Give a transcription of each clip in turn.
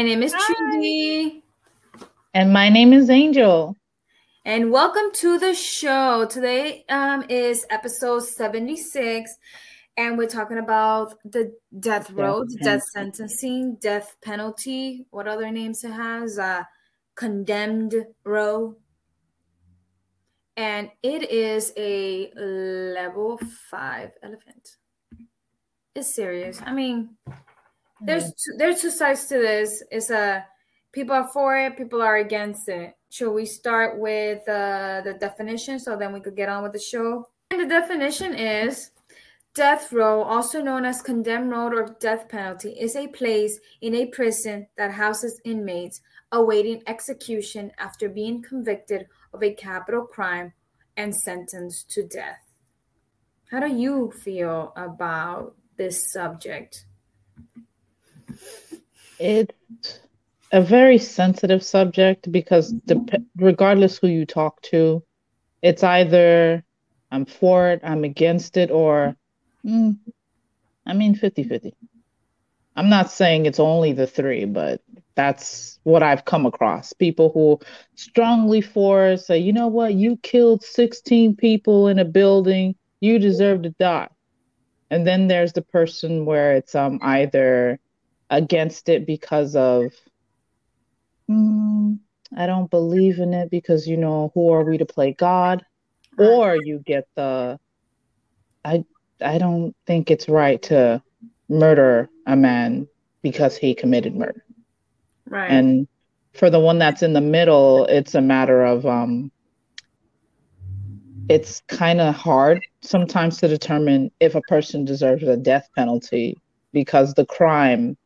My name is Trudy. And my name is Angel. And welcome to the show. Today um, is episode 76, and we're talking about the death row, death, death sentencing, death penalty. What other names it has? Uh, condemned row. And it is a level five elephant. It's serious. I mean, there's two, there's two sides to this. It's a people are for it, people are against it. Should we start with uh, the definition so then we could get on with the show? And the definition is death row, also known as condemned row or death penalty, is a place in a prison that houses inmates awaiting execution after being convicted of a capital crime and sentenced to death. How do you feel about this subject? It's a very sensitive subject because regardless who you talk to, it's either I'm for it, I'm against it, or mm, I mean 50 50. I'm not saying it's only the three, but that's what I've come across. People who strongly for say, you know what, you killed 16 people in a building, you deserve to die. And then there's the person where it's um either against it because of mm, I don't believe in it because you know who are we to play God, or you get the I I don't think it's right to murder a man because he committed murder. Right. And for the one that's in the middle, it's a matter of um it's kind of hard sometimes to determine if a person deserves a death penalty because the crime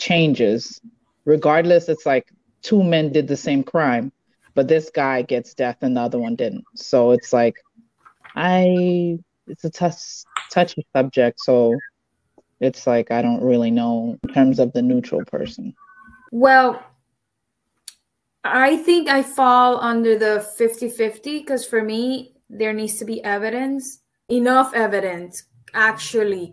changes. Regardless, it's like two men did the same crime, but this guy gets death and the other one didn't. So it's like, I, it's a touch, touchy subject. So it's like, I don't really know in terms of the neutral person. Well, I think I fall under the 50 50 because for me, there needs to be evidence, enough evidence actually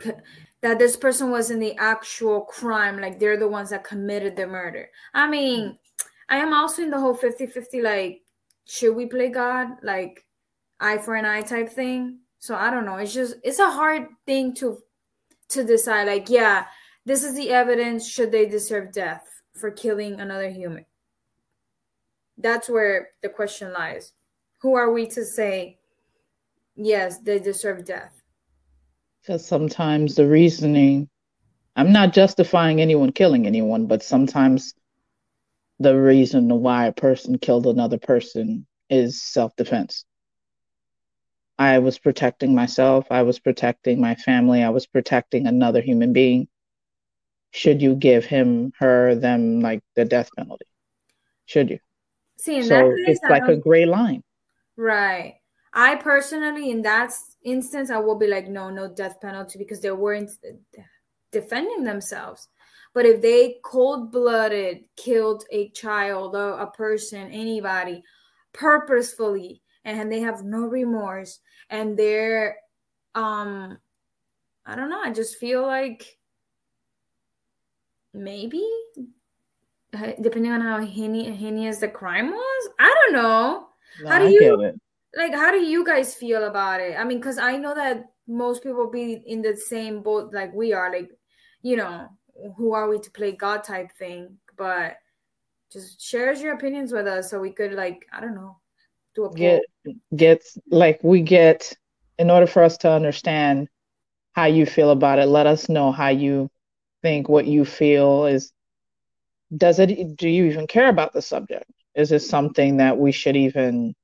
that this person was in the actual crime like they're the ones that committed the murder. I mean mm. i am also in the whole 50-50 like should we play god like eye for an eye type thing? So i don't know. It's just it's a hard thing to to decide like yeah this is the evidence should they deserve death for killing another human? That's where the question lies. Who are we to say yes they deserve death because sometimes the reasoning, I'm not justifying anyone killing anyone, but sometimes the reason why a person killed another person is self defense. I was protecting myself, I was protecting my family, I was protecting another human being. Should you give him, her, them like the death penalty? Should you? See, so it's like a gray line. Right. I personally, in that instance, I will be like, no, no death penalty because they weren't defending themselves. But if they cold blooded killed a child or a person, anybody, purposefully, and they have no remorse, and they're, um, I don't know, I just feel like maybe depending on how heinous the crime was, I don't know. No, how do you? Like how do you guys feel about it? I mean because i know that most people be in the same boat like we are like you know who are we to play god type thing? But just shares your opinions with us so we could like i don't know do a poll. get gets like we get in order for us to understand how you feel about it let us know how you think what you feel is does it do you even care about the subject? Is this something that we should even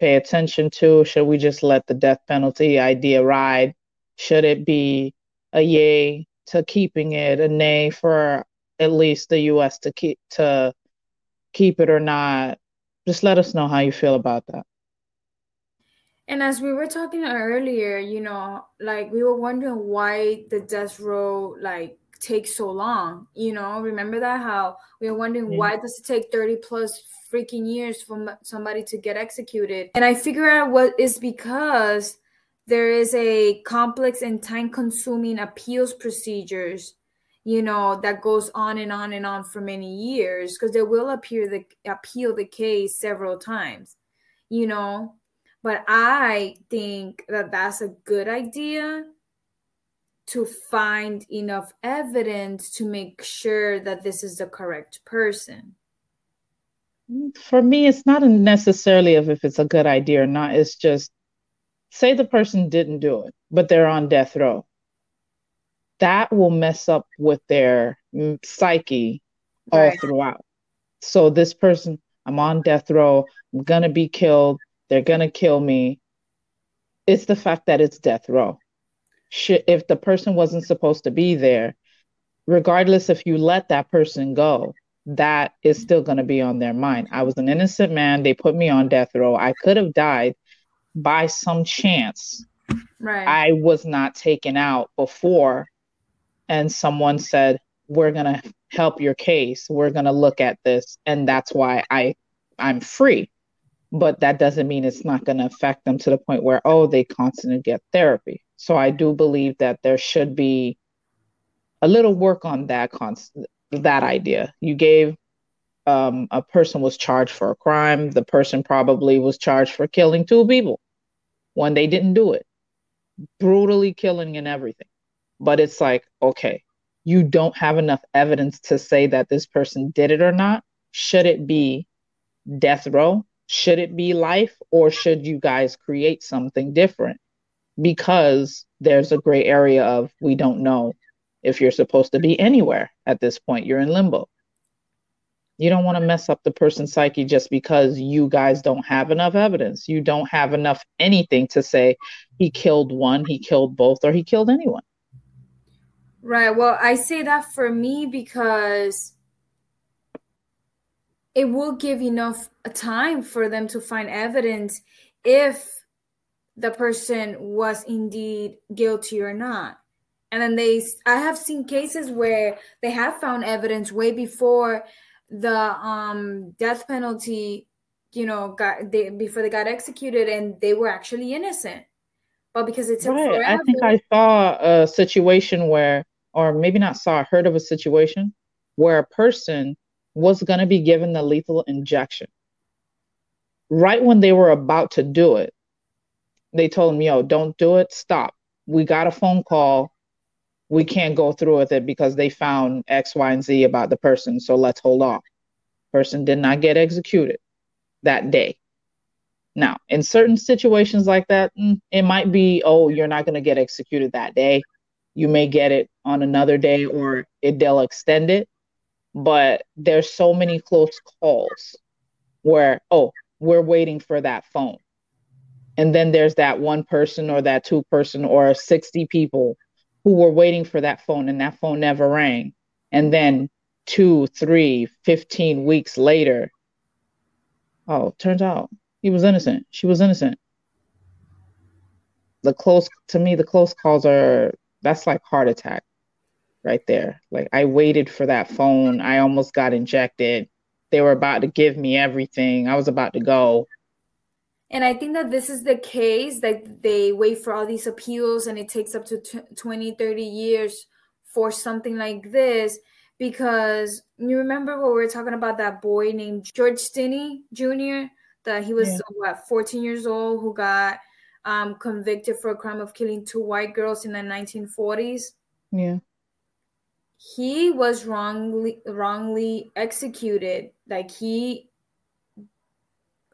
pay attention to? Should we just let the death penalty idea ride? Should it be a yay to keeping it, a nay for at least the U.S. to keep to keep it or not? Just let us know how you feel about that. And as we were talking earlier, you know, like we were wondering why the death row like takes so long. You know, remember that how we were wondering why does it take 30 plus freaking years for somebody to get executed. And I figure out what is because there is a complex and time consuming appeals procedures you know that goes on and on and on for many years because they will appear the appeal the case several times you know but i think that that's a good idea to find enough evidence to make sure that this is the correct person for me it's not necessarily of if it's a good idea or not it's just say the person didn't do it but they're on death row that will mess up with their psyche all right. throughout. So this person, I'm on death row, I'm gonna be killed, they're gonna kill me. It's the fact that it's death row. If the person wasn't supposed to be there, regardless if you let that person go, that is still going to be on their mind. I was an innocent man. They put me on death row. I could have died by some chance. Right. I was not taken out before and someone said we're going to help your case we're going to look at this and that's why i i'm free but that doesn't mean it's not going to affect them to the point where oh they constantly get therapy so i do believe that there should be a little work on that const- that idea you gave um, a person was charged for a crime the person probably was charged for killing two people when they didn't do it brutally killing and everything but it's like, okay, you don't have enough evidence to say that this person did it or not. Should it be death row? Should it be life? Or should you guys create something different? Because there's a gray area of we don't know if you're supposed to be anywhere at this point. You're in limbo. You don't want to mess up the person's psyche just because you guys don't have enough evidence. You don't have enough anything to say he killed one, he killed both, or he killed anyone. Right. Well, I say that for me because it will give enough time for them to find evidence if the person was indeed guilty or not. And then they, I have seen cases where they have found evidence way before the um, death penalty, you know, got they before they got executed, and they were actually innocent. But because it's right. forever, I think I saw a situation where or maybe not saw, heard of a situation where a person was going to be given the lethal injection. Right when they were about to do it, they told him, yo, don't do it, stop. We got a phone call. We can't go through with it because they found X, Y, and Z about the person. So let's hold off. Person did not get executed that day. Now, in certain situations like that, mm, it might be, oh, you're not going to get executed that day you may get it on another day or it, they'll extend it but there's so many close calls where oh we're waiting for that phone and then there's that one person or that two person or 60 people who were waiting for that phone and that phone never rang and then two three 15 weeks later oh turns out he was innocent she was innocent the close to me the close calls are that's like heart attack right there. Like I waited for that phone. I almost got injected. They were about to give me everything. I was about to go. And I think that this is the case that they wait for all these appeals and it takes up to t- 20, 30 years for something like this because you remember what we were talking about that boy named George Stinney Jr. that he was yeah. what 14 years old who got um, convicted for a crime of killing two white girls in the 1940s. Yeah. He was wrongly wrongly executed. Like he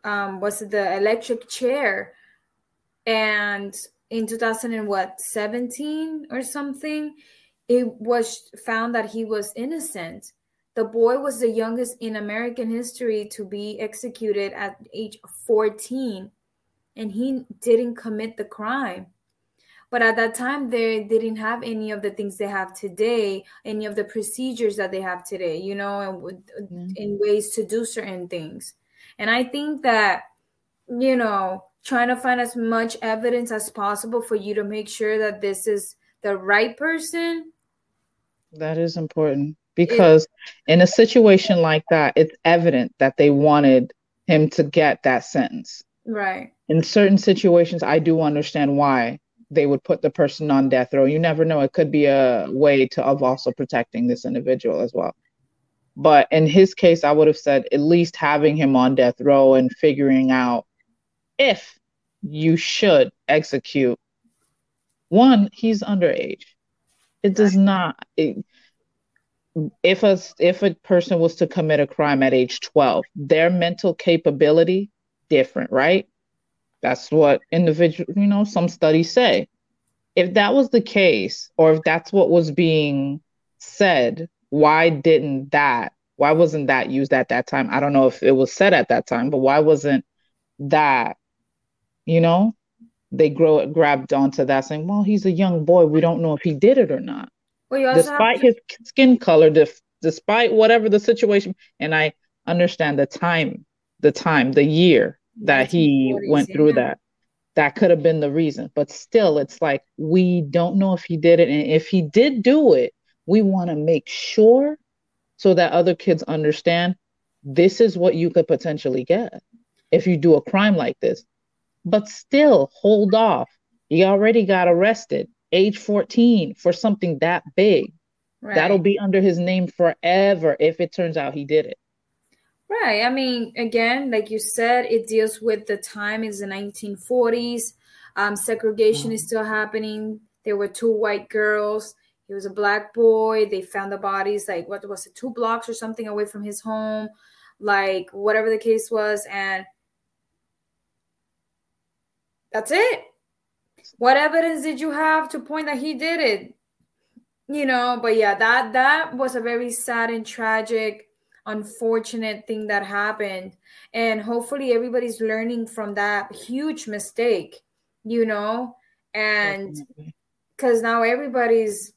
um, was the electric chair, and in 2000 and what 17 or something, it was found that he was innocent. The boy was the youngest in American history to be executed at age 14 and he didn't commit the crime but at that time they didn't have any of the things they have today any of the procedures that they have today you know and mm-hmm. in ways to do certain things and i think that you know trying to find as much evidence as possible for you to make sure that this is the right person that is important because it, in a situation like that it's evident that they wanted him to get that sentence right in certain situations i do understand why they would put the person on death row. You never know. It could be a way to of also protecting this individual as well. But in his case, I would have said at least having him on death row and figuring out if you should execute. One, he's underage. It does not. It, if a if a person was to commit a crime at age 12 their mental capability different right that's what individual you know some studies say if that was the case or if that's what was being said why didn't that why wasn't that used at that time i don't know if it was said at that time but why wasn't that you know they grow grabbed onto that saying well he's a young boy we don't know if he did it or not well, despite to- his skin color, def- despite whatever the situation. And I understand the time, the time, the year that he went through that. That could have been the reason. But still, it's like we don't know if he did it. And if he did do it, we want to make sure so that other kids understand this is what you could potentially get if you do a crime like this. But still, hold off. You already got arrested age 14 for something that big. Right. That'll be under his name forever if it turns out he did it. Right. I mean, again, like you said, it deals with the time is the 1940s. Um, segregation is still happening. There were two white girls. He was a black boy. They found the bodies like what was it, two blocks or something away from his home, like whatever the case was, and that's it. What evidence did you have to point that he did it? You know but yeah that that was a very sad and tragic unfortunate thing that happened. And hopefully everybody's learning from that huge mistake you know? And because now everybody's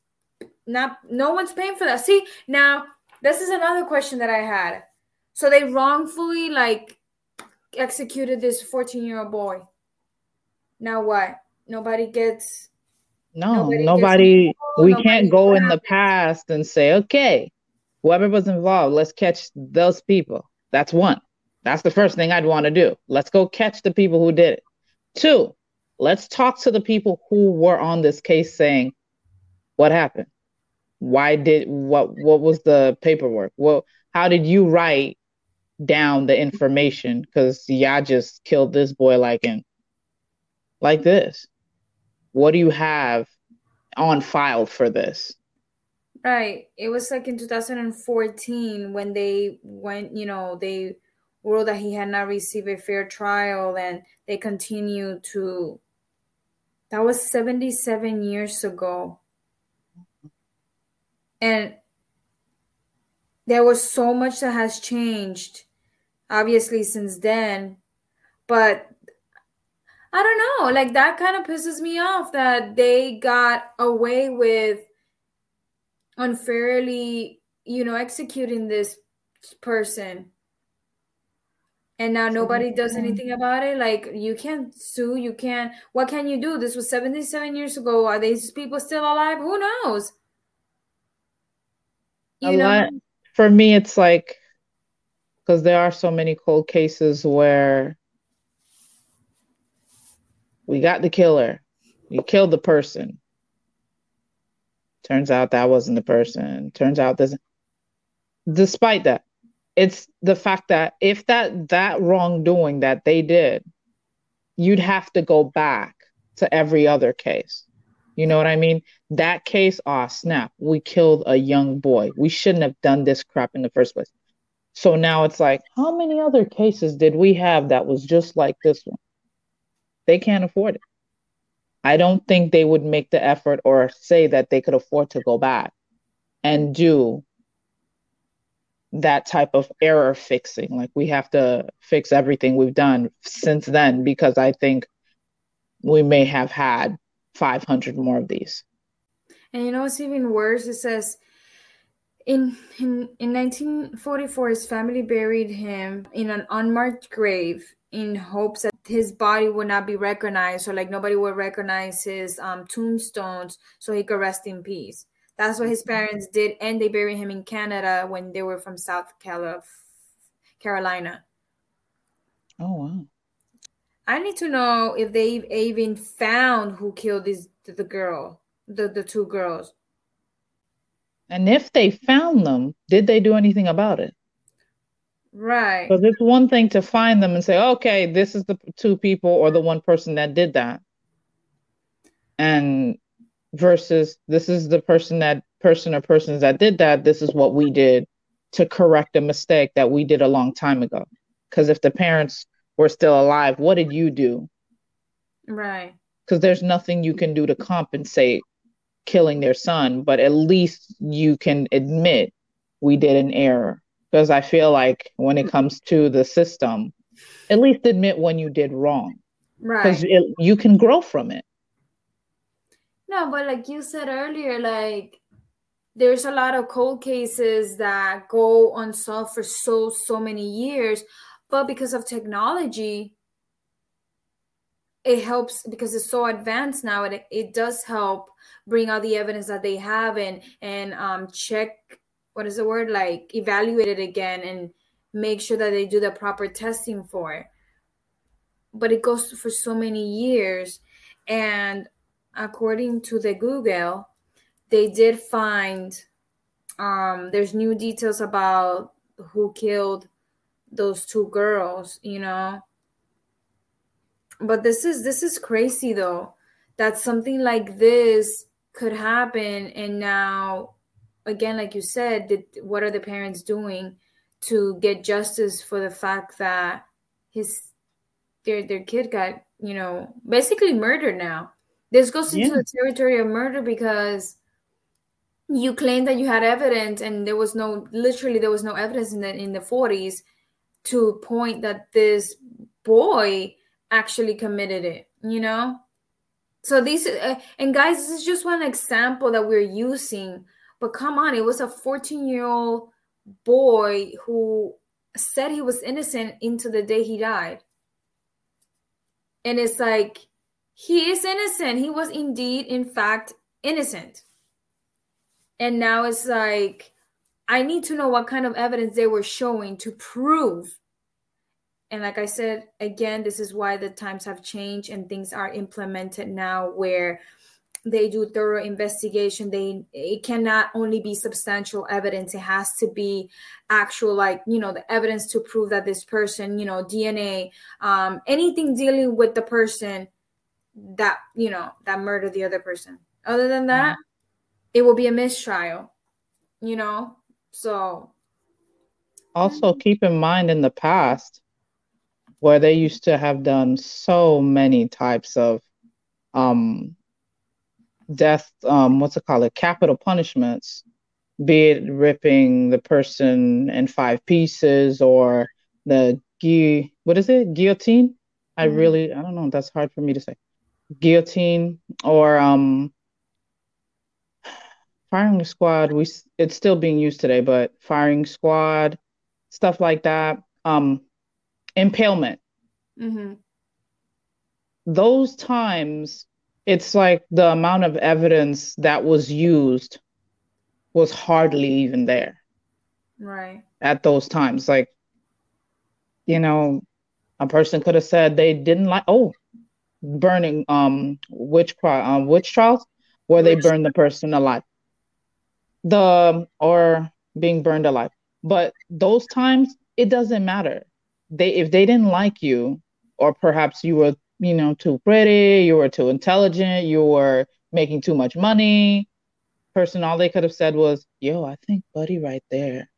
not no one's paying for that. See now this is another question that i had. So they wrongfully like executed this 14 year old boy. Now what? Nobody gets no nobody, nobody we nobody can't go in the past and say okay whoever was involved let's catch those people. That's one. That's the first thing i'd want to do. Let's go catch the people who did it. Two let's talk to the people who were on this case saying what happened why did what what was the paperwork well how did you write down the information because y'all just killed this boy like in like this what do you have on file for this? Right. It was like in 2014 when they went, you know, they ruled that he had not received a fair trial and they continued to. That was 77 years ago. And there was so much that has changed, obviously, since then. But I don't know. Like that kind of pisses me off that they got away with unfairly, you know, executing this person. And now nobody does anything about it. Like you can't sue, you can't. What can you do? This was 77 years ago. Are these people still alive? Who knows? You a know? lot for me it's like because there are so many cold cases where we got the killer. We killed the person. Turns out that wasn't the person. Turns out this despite that, it's the fact that if that that wrongdoing that they did, you'd have to go back to every other case. You know what I mean? That case, ah, snap, we killed a young boy. We shouldn't have done this crap in the first place. So now it's like, how many other cases did we have that was just like this one? They can't afford it. I don't think they would make the effort or say that they could afford to go back and do that type of error fixing. Like we have to fix everything we've done since then because I think we may have had 500 more of these. And you know what's even worse? It says in, in in 1944 his family buried him in an unmarked grave in hopes that his body would not be recognized or like nobody would recognize his um, tombstones so he could rest in peace that's what his parents did and they buried him in canada when they were from south carolina oh wow I need to know if they even found who killed this the girl, the the two girls. And if they found them, did they do anything about it? Right. Because it's one thing to find them and say, okay, this is the two people or the one person that did that. And versus this is the person that person or persons that did that. This is what we did to correct a mistake that we did a long time ago. Because if the parents were still alive, what did you do? Right. Because there's nothing you can do to compensate killing their son, but at least you can admit we did an error. Because I feel like when it comes to the system, at least admit when you did wrong. Right. Because you can grow from it. No, but like you said earlier, like there's a lot of cold cases that go unsolved for so so many years but because of technology it helps because it's so advanced now it, it does help bring out the evidence that they have and and um check what is the word? Like evaluate it again and make sure that they do the proper testing for it. But it goes for so many years and according to the google they did find um there's new details about who killed those two girls you know? But this is this is crazy though that something like this could happen. And now again like you said what are the parents doing to get justice for the fact that his their their kid got you know basically murdered now? This goes into yeah. the territory of murder because you claim that you had evidence and there was no literally there was no evidence in the in the 40s to a point that this boy actually committed it you know? So these uh, and guys this is just one example that we're using but come on it was a 14 year old boy who said he was innocent into the day he died. And it's like he is innocent. He was indeed in fact innocent. And now it's like, I need to know what kind of evidence they were showing to prove. And like I said, again, this is why the times have changed and things are implemented now where they do thorough investigation they it cannot only be substantial evidence it has to be actual like you know the evidence to prove that this person you know dna um anything dealing with the person that you know that murdered the other person other than that mm-hmm it will be a mistrial, you know? So also keep in mind in the past where they used to have done so many types of um death um what's it called capital punishments be it ripping the person in five pieces or the gui what is it? Guillotine? I mm-hmm. really i don't know that's hard for me to say. Guillotine or um firing squad we it's still being used today but firing squad stuff like that um impalement. Mm-hmm. those times it's like the amount of evidence that was used was hardly even there. Right. At those times like you know a person could have said they didn't like oh burning um witch um witch trials where they burned the person alive the or being burned alive. But those times it doesn't matter. They if they didn't like you, or perhaps you were, you know, too pretty, you were too intelligent, you were making too much money. Person, all they could have said was, "Yo, I think Buddy right there.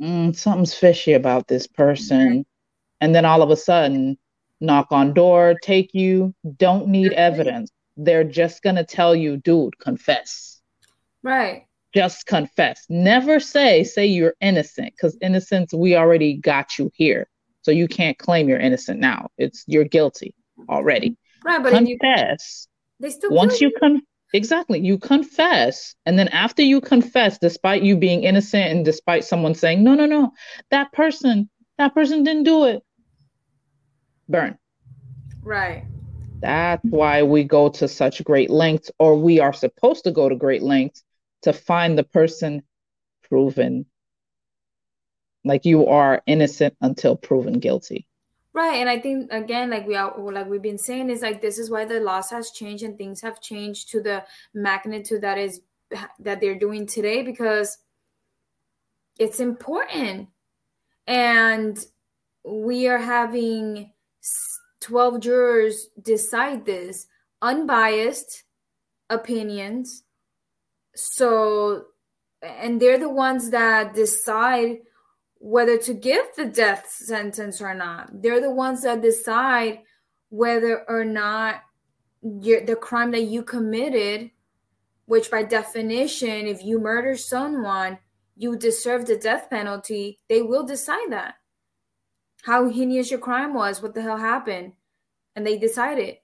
Mm, something's fishy about this person." And then all of a sudden, knock on door, take you. Don't need evidence. They're just gonna tell you, dude, confess. Right just confess. Never say say you're innocent because innocence we already got you here. So you can't claim you're innocent now. It's you're guilty already. Right, but confess. You, they still once you con exactly you confess, and then after you confess, despite you being innocent and despite someone saying no, no, no, that person, that person didn't do it. Burn. Right. That's why we go to such great lengths, or we are supposed to go to great lengths to find the person proven like you are innocent until proven guilty. Right, and I think again, like we are, like we've been saying, is like this is why the laws has changed and things have changed to the magnitude that is that they're doing today because it's important, and we are having twelve jurors decide this unbiased opinions. So, and they're the ones that decide whether to give the death sentence or not. They're the ones that decide whether or not the crime that you committed, which by definition, if you murder someone, you deserve the death penalty. They will decide that. How heinous your crime was, what the hell happened. And they decide it.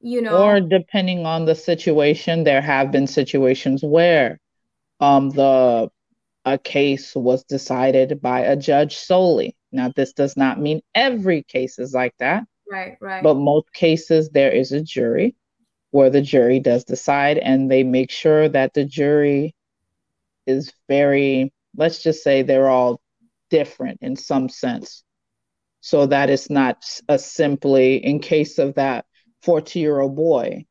You know, or depending on the situation, there have been situations where um the a case was decided by a judge solely. Now, this does not mean every case is like that. Right, right. But most cases, there is a jury where the jury does decide and they make sure that the jury is very, let's just say they're all different in some sense. So that it's not a simply, in case of that 14 year old boy,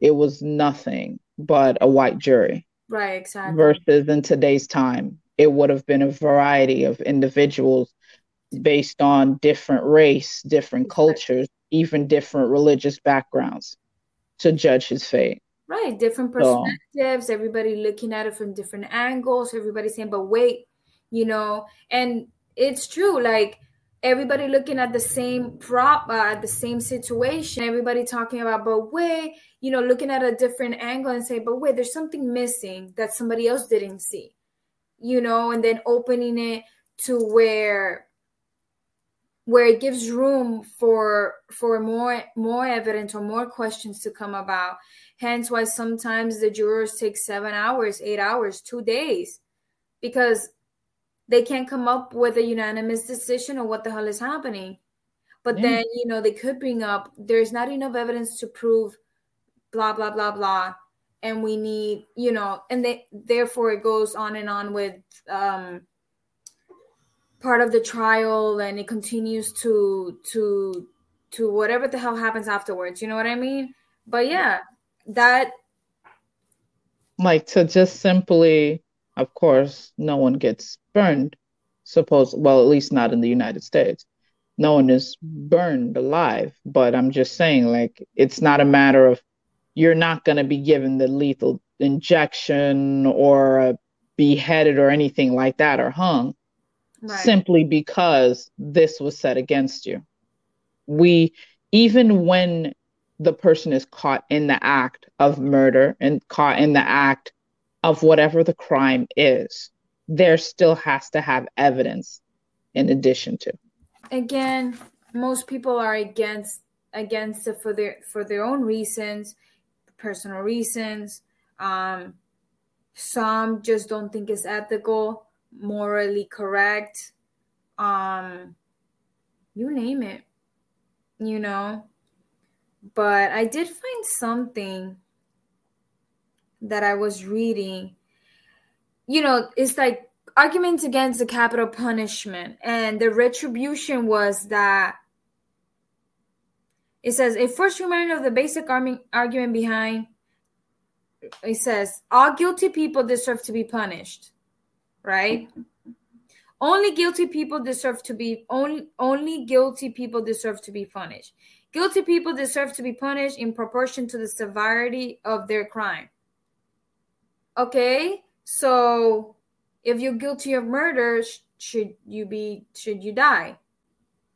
it was nothing but a white jury. Right, exactly. Versus in today's time, it would have been a variety of individuals based on different race, different cultures, even different religious backgrounds to judge his fate. Right, different perspectives, so, everybody looking at it from different angles, everybody saying, but wait, you know, and it's true, like everybody looking at the same prop uh, the same situation everybody talking about but wait you know looking at a different angle and say but wait there's something missing that somebody else didn't see you know and then opening it to where where it gives room for for more more evidence or more questions to come about. Hence why sometimes the jurors take seven hours eight hours two days because they can't come up with a unanimous decision or what the hell is happening. But yeah. then, you know, they could bring up there's not enough evidence to prove blah, blah, blah, blah. And we need, you know, and they, therefore it goes on and on with um, part of the trial and it continues to, to, to whatever the hell happens afterwards. You know what I mean? But yeah, that. Like to just simply of course, no one gets burned. Suppose, well, at least not in the United States. No one is burned alive. But I'm just saying, like, it's not a matter of you're not going to be given the lethal injection or uh, beheaded or anything like that or hung right. simply because this was set against you. We, even when the person is caught in the act of murder and caught in the act of whatever the crime is, there still has to have evidence in addition to. Again, most people are against against it for their for their own reasons, personal reasons. Um, some just don't think it's ethical, morally correct. Um, you name it, you know. But I did find something that I was reading, you know, it's like arguments against the capital punishment. And the retribution was that it says a first reminder of the basic argument behind it says all guilty people deserve to be punished, right? Only guilty people deserve to be only only guilty people deserve to be punished. Guilty people deserve to be punished in proportion to the severity of their crime. Okay, so if you're guilty of murder, should you be should you die?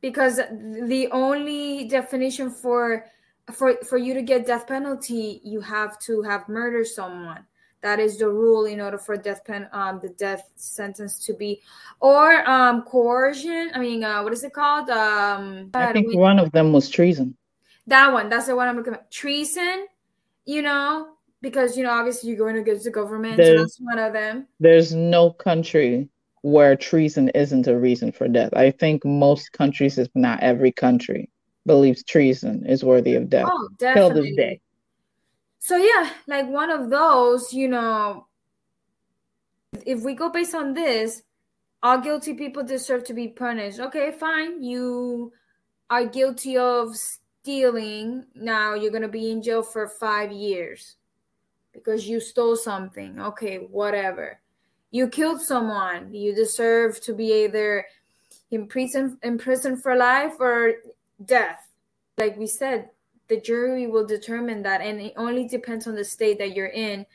Because the only definition for for for you to get death penalty, you have to have murdered someone. That is the rule in order for death pen um the death sentence to be or um coercion. I mean, uh, what is it called? Um, I think we, one of them was treason. That one. That's the one I'm looking at. Treason. You know, because you know obviously you're going against the government there's, so that's one of them. there's no country where treason isn't a reason for death. I think most countries if not every country believes treason is worthy of death. Oh, definitely. till this day. So yeah like one of those you know if we go based on this all guilty people deserve to be punished. Okay fine. You are guilty of stealing, now you're going to be in jail for five years because you stole something. Okay, whatever. You killed someone. You deserve to be either in prison, in prison for life or death. Like we said, the jury will determine that, and it only depends on the state that you're in.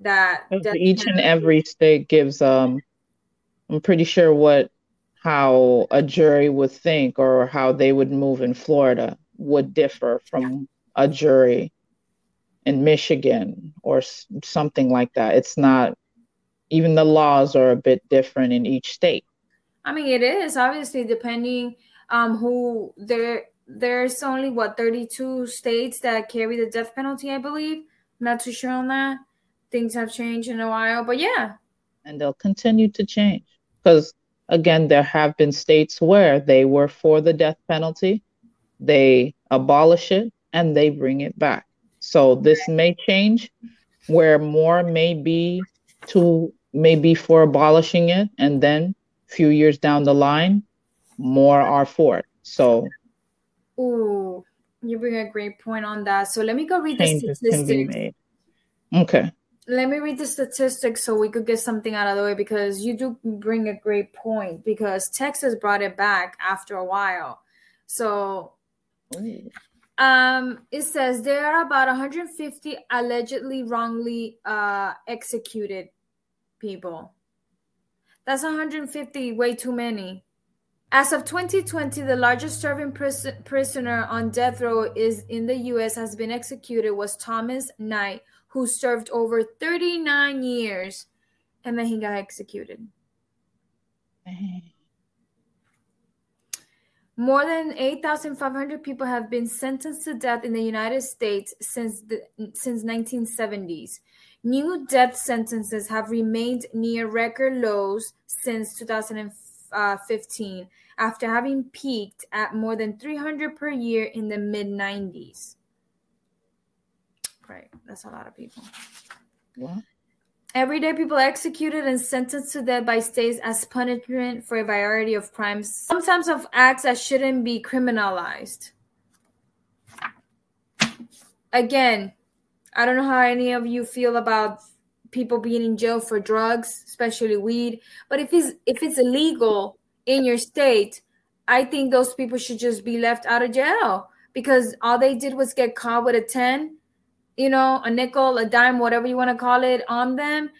That each and every state gives um I'm pretty sure what how a jury would think or how they would move in Florida would differ from a jury in Michigan or something like that. It's not even the laws are a bit different in each state. I mean, it is obviously depending um who there there's only what 32 states that carry the death penalty, I believe. Not too sure on that. Things have changed in a while, but yeah. And they'll continue to change because again there have been states where they were for the death penalty they abolish it and they bring it back so this may change where more may be to maybe for abolishing it and then a few years down the line more are for it. So Ooh, you bring a great point on that. So let me go read the statistics. okay. Let me read the statistics so we could get something out of the way because you do bring a great point because Texas brought it back after a while. So um it says there are about 150 allegedly wrongly uh executed people. That's 150 way too many. As of 2020, the largest serving pris- prisoner on death row is in the US has been executed was Thomas Knight who served over 39 years and then he got executed. More than 8,500 people have been sentenced to death in the United States since the since 1970s. New death sentences have remained near record lows since 2015 after having peaked at more than 300 per year in the mid 90s. Right. That's a lot of people. What? Everyday people executed and sentenced to death by states as punishment for a variety of crimes, sometimes of acts that shouldn't be criminalized. Again, I don't know how any of you feel about people being in jail for drugs, especially weed, but if it's if it's illegal in your state, I think those people should just be left out of jail because all they did was get caught with a 10 you know, a nickel, a dime, whatever you want to call it, on them,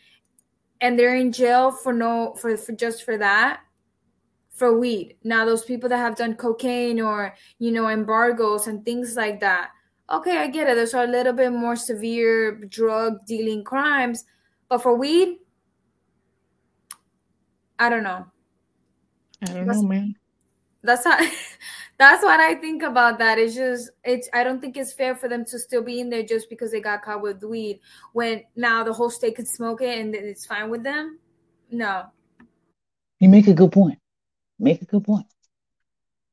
and they're in jail for no for, for just for that for weed. Now those people that have done cocaine or you know embargoes and things like that. Okay, I get it. Those are a little bit more severe drug dealing crimes, but for weed, I don't know. I don't know, man. That's how that's what I think about that. It's just it's I don't think it's fair for them to still be in there just because they got caught with weed when now the whole state can smoke it and it's fine with them. No. You make a good point. Make a good point.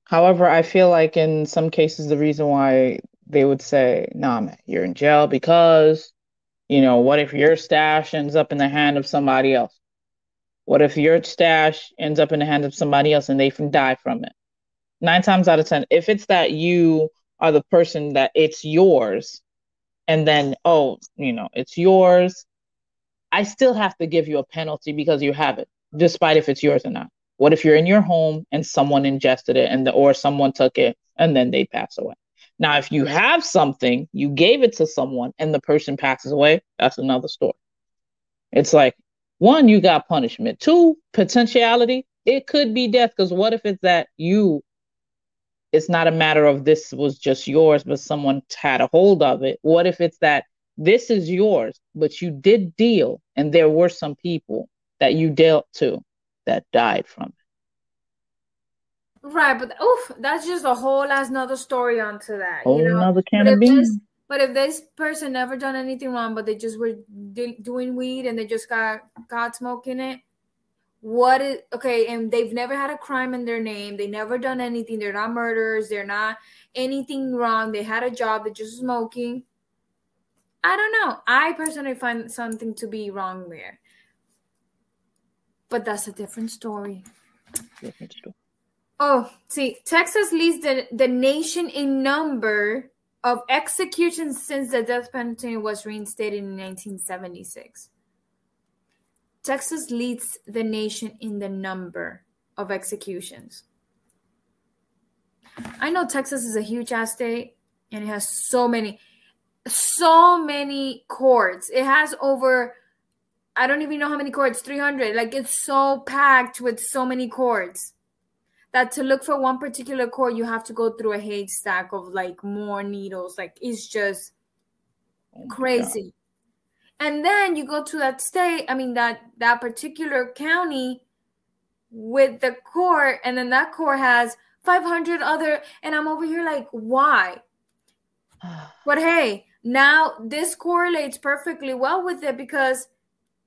However, I feel like in some cases the reason why they would say, nah man, you're in jail because, you know, what if your stash ends up in the hand of somebody else? What if your stash ends up in the hand of somebody else and they can die from it? Nine times out of ten, if it's that you are the person that it's yours, and then oh, you know, it's yours, I still have to give you a penalty because you have it, despite if it's yours or not. What if you're in your home and someone ingested it and the, or someone took it and then they pass away? Now, if you have something, you gave it to someone and the person passes away, that's another story. It's like one, you got punishment. Two, potentiality, it could be death because what if it's that you it's not a matter of this was just yours, but someone had a hold of it. What if it's that this is yours, but you did deal, and there were some people that you dealt to that died from it? Right, but oof, that's just a whole last another story onto that. Whole you know? another can but of beans. This, but if this person never done anything wrong, but they just were doing weed and they just got got smoking it, what is okay and they've never had a crime in their name. They never done anything. They're not murderers. They're not anything wrong. They had a job. They're just smoking. I don't know. I personally find something to be wrong there. But that's a different story. Different story. Oh, see, Texas leads the, the nation in number of executions since the death penalty was reinstated in 1976. Texas leads the nation in the number of executions. I know Texas is a huge ass state and it has so many, so many courts. It has over, I don't even know how many courts, 300. Like it's so packed with so many courts that to look for one particular cord, you have to go through a haystack of like more needles. Like it's just oh crazy. God. And then you go to that state, I mean that that particular county with the court, and then that court has 500 other, and I'm over here like, why? but hey, now this correlates perfectly well with it because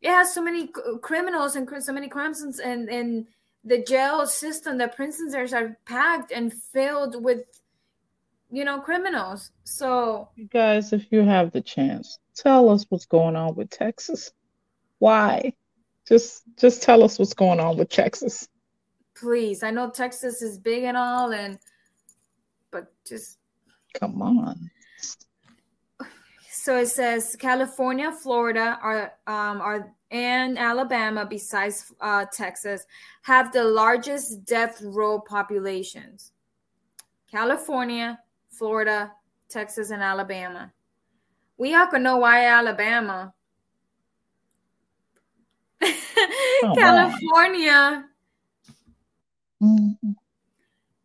it has so many criminals and so many crimes and and the jail system, the prisons are packed and filled with, you know, criminals. So, you guys, if you have the chance, tell us what's going on with Texas. Why? Just, just tell us what's going on with Texas. Please, I know Texas is big and all, and but just come on. So it says California, Florida are um, are and Alabama, besides uh, Texas, have the largest death row populations. California, Florida, Texas, and Alabama. We all can know why Alabama. Oh, California. Mm-hmm.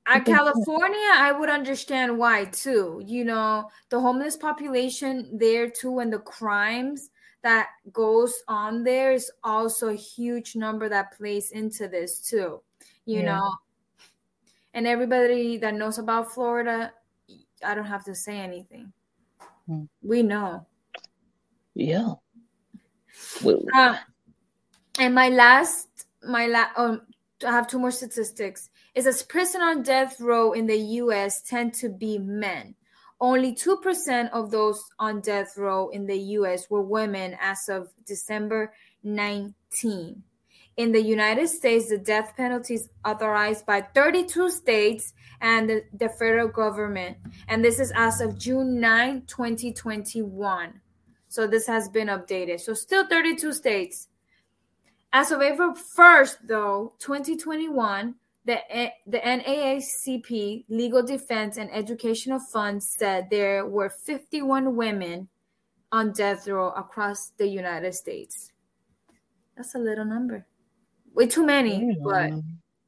At California, I would understand why too. You know, the homeless population there too, and the crimes that goes on there is also a huge number that plays into this too you yeah. know and everybody that knows about florida i don't have to say anything. We know. Yeah. Uh, and my last my last um i have two more statistics. Is as prison on death row in the us tend to be men. Only 2% of those on death row in the US were women as of December 19. In the United States, the death penalty is authorized by 32 states and the, the federal government. And this is as of June 9, 2021. So this has been updated. So still 32 states. As of April 1st, though, 2021, the, eh, the NAACP Legal Defense and Educational Fund said there were 51 women on death row across the United States. That's a little number. Way too many, but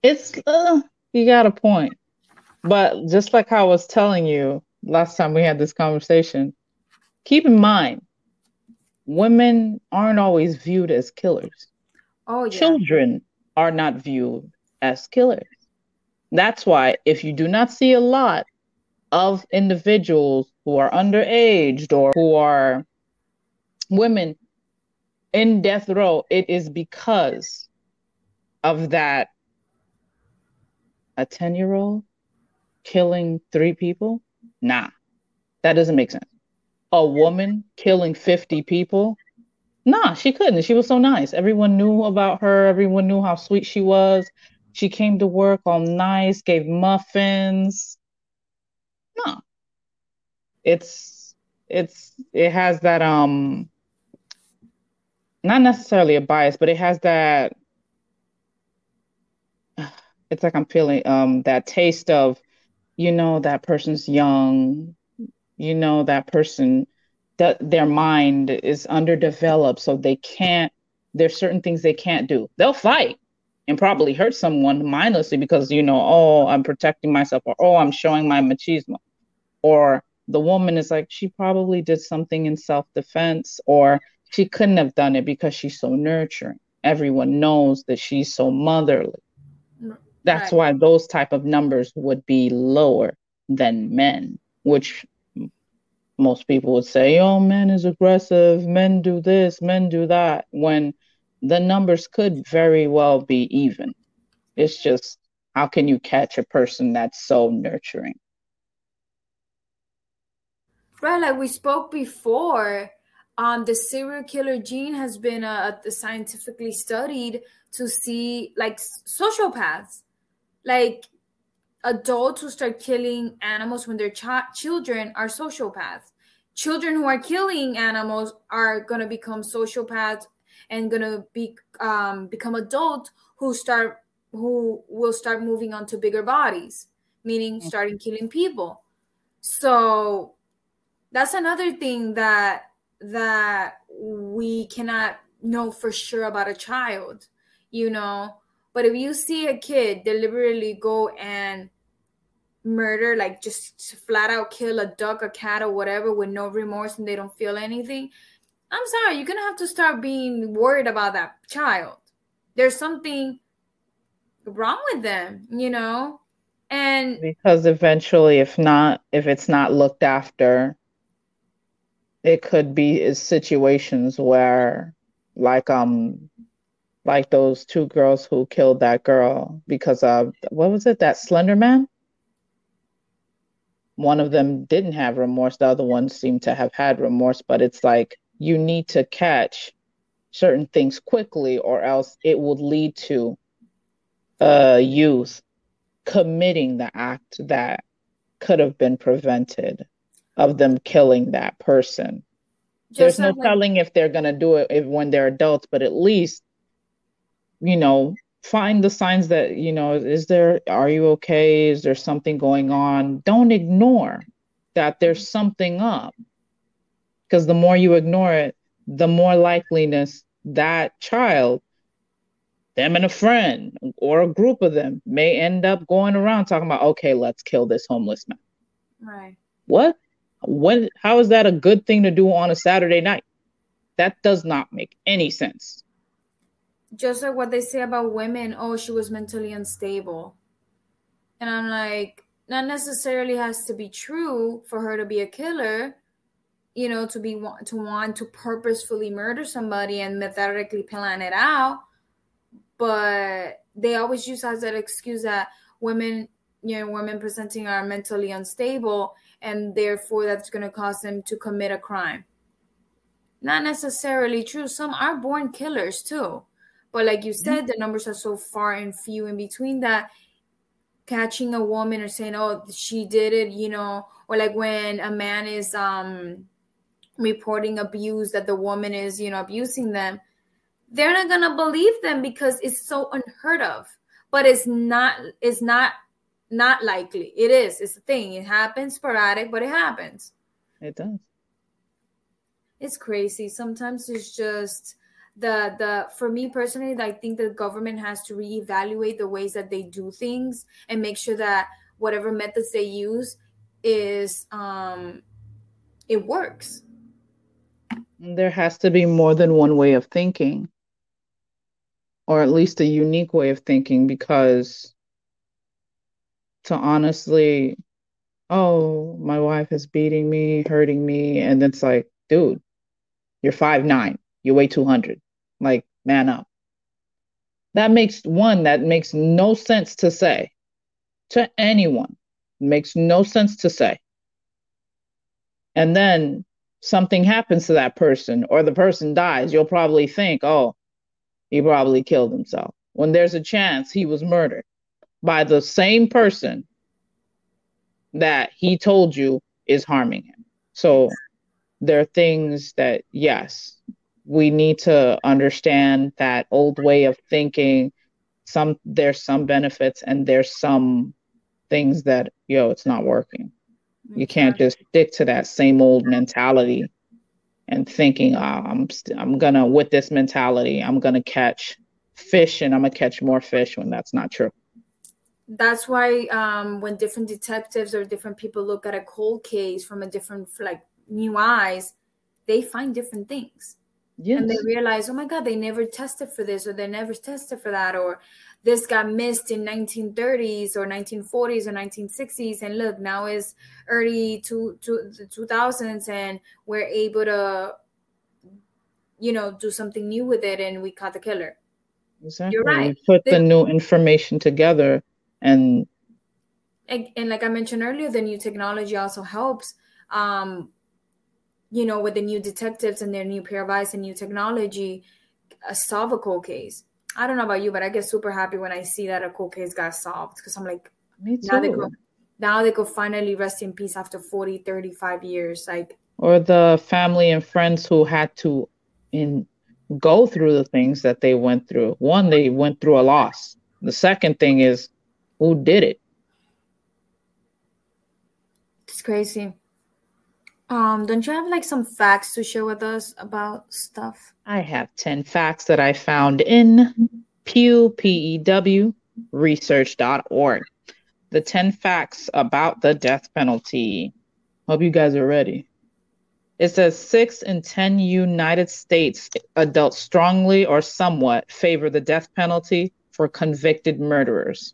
it's uh, you got a point. But just like I was telling you last time we had this conversation, keep in mind women aren't always viewed as killers. Oh, yeah. Children are not viewed as killers. That's why if you do not see a lot of individuals who are underaged or who are women in death row, it is because of that a 10 year old killing three people? Nah, that doesn't make sense. A woman killing 50 people? Nah, she couldn't. She was so nice. Everyone knew about her, everyone knew how sweet she was. She came to work all nice, gave muffins. No. It's it's it has that um not necessarily a bias, but it has that it's like I'm feeling um that taste of you know that person's young, you know that person that their mind is underdeveloped so they can't there's certain things they can't do. They'll fight and probably hurt someone mindlessly because you know oh i'm protecting myself or oh i'm showing my machismo. Or the woman is like she probably did something in self-defense or she couldn't have done it because she's so nurturing. Everyone knows that she's so motherly that's right. why those type of numbers would be lower than men which most people would say oh men is aggressive men do this men do that when the numbers could very well be even. It's just how can you catch a person that's so nurturing? Right, like we spoke before, um, the serial killer gene has been uh, scientifically studied to see like sociopaths. Like adults who start killing animals when they're ch- children are sociopaths. Children who are killing animals are going to become sociopaths and going to be um, become adults who start who will start moving on to bigger bodies, meaning starting killing people. So that's another thing that that we cannot know for sure about a child, you know. But if you see a kid deliberately go and murder, like just flat out kill a duck, a cat, or whatever with no remorse and they don't feel anything, I'm sorry, you're gonna have to start being worried about that child. There's something wrong with them, you know? And because eventually if not if it's not looked after, it could be situations where like um like those two girls who killed that girl because of what was it that slender man? One of them didn't have remorse. The other one seemed to have had remorse but it's like you need to catch certain things quickly or else it would lead to uh youth committing the act that could have been prevented of them killing that person. Just there's no like- telling if they're going to do it if, when they're adults but at least you know find the signs that you know is there are you okay? Is there something going on? Don't ignore that there's something up. Because the more you ignore it the more likeliness that child them and a friend or a group of them may end up going around talking about okay let's kill this homeless man. Right. What? When how is that a good thing to do on a saturday night? That does not make any sense just like what they say about women oh she was mentally unstable. And i'm like not necessarily has to be true for her to be a killer you know to be to want to purposefully murder somebody and methodically plan it out. But they always use as an excuse that women you know women presenting are mentally unstable and therefore that's going to cause them to commit a crime. Not necessarily true. Some are born killers too but like you said, the numbers are so far and few in between that catching a woman or saying, "Oh, she did it," you know, or like when a man is um reporting abuse that the woman is, you know, abusing them, they're not gonna believe them because it's so unheard of. But it's not. It's not not likely. It is. It's a thing. It happens sporadic, but it happens. It does. It's crazy. Sometimes it's just the the for me personally i think the government has to reevaluate the ways that they do things and make sure that whatever methods they use is um it works. There has to be more than one way of thinking or at least a unique way of thinking because to honestly oh my wife is beating me hurting me and it's like dude you're five nine you weigh 200 like, man up. That makes one, that makes no sense to say to anyone. It makes no sense to say. And then something happens to that person or the person dies, you'll probably think, oh, he probably killed himself. When there's a chance he was murdered by the same person that he told you is harming him. So there are things that, yes, we need to understand that old way of thinking some there's some benefits and there's some things that yo it's not working. You can't just stick to that same old mentality and thinking oh, i'm st- i'm gonna with this mentality i'm gonna catch fish and i'm gonna catch more fish when that's not true. That's why um, when different detectives or different people look at a cold case from a different like new eyes they find different things Yes. And they realize, oh my God, they never tested for this or they never tested for that, or this got missed in 1930s or 1940s or 1960s. And look, now is early to, to the 2000s and we're able to, you know, do something new with it and we caught the killer. Exactly. You're right. We put the new information together and, and and like I mentioned earlier, the new technology also helps. Um, you know, with the new detectives and their new pair of eyes and new technology, uh, solve a cold case. I don't know about you, but I get super happy when I see that a cold case got solved because I'm like, Me too. Now they could, now they go finally rest in peace after 40, 35 years. Like or the family and friends who had to in go through the things that they went through. One, they went through a loss. The second thing is who did it? It's crazy. Um, don't you have like some facts to share with us about stuff? I have 10 facts that I found in Pew, P-E-W, research.org. The 10 facts about the death penalty. Hope you guys are ready. It says six in 10 United States adults strongly or somewhat favor the death penalty for convicted murderers.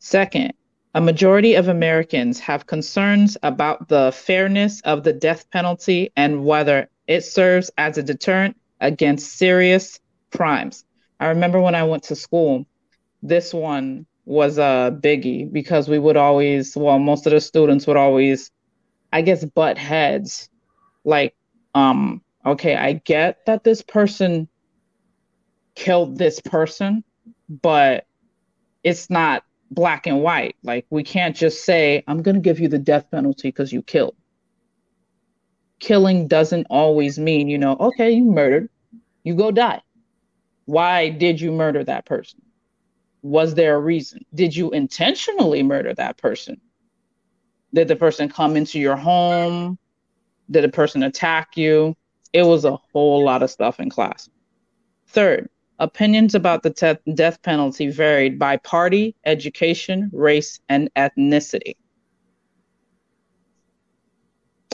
Second, a majority of Americans have concerns about the fairness of the death penalty and whether it serves as a deterrent against serious crimes. I remember when I went to school, this one was a biggie because we would always, well, most of the students would always, I guess, butt heads. Like, um, okay, I get that this person killed this person, but it's not black and white. Like, we can't just say, I'm going to give you the death penalty because you killed. Killing doesn't always mean, you know, okay, you murdered, you go die. Why did you murder that person? Was there a reason? Did you intentionally murder that person? Did the person come into your home? Did the person attack you? It was a whole lot of stuff in class. Third, opinions about the te- death penalty varied by party, education, race, and ethnicity.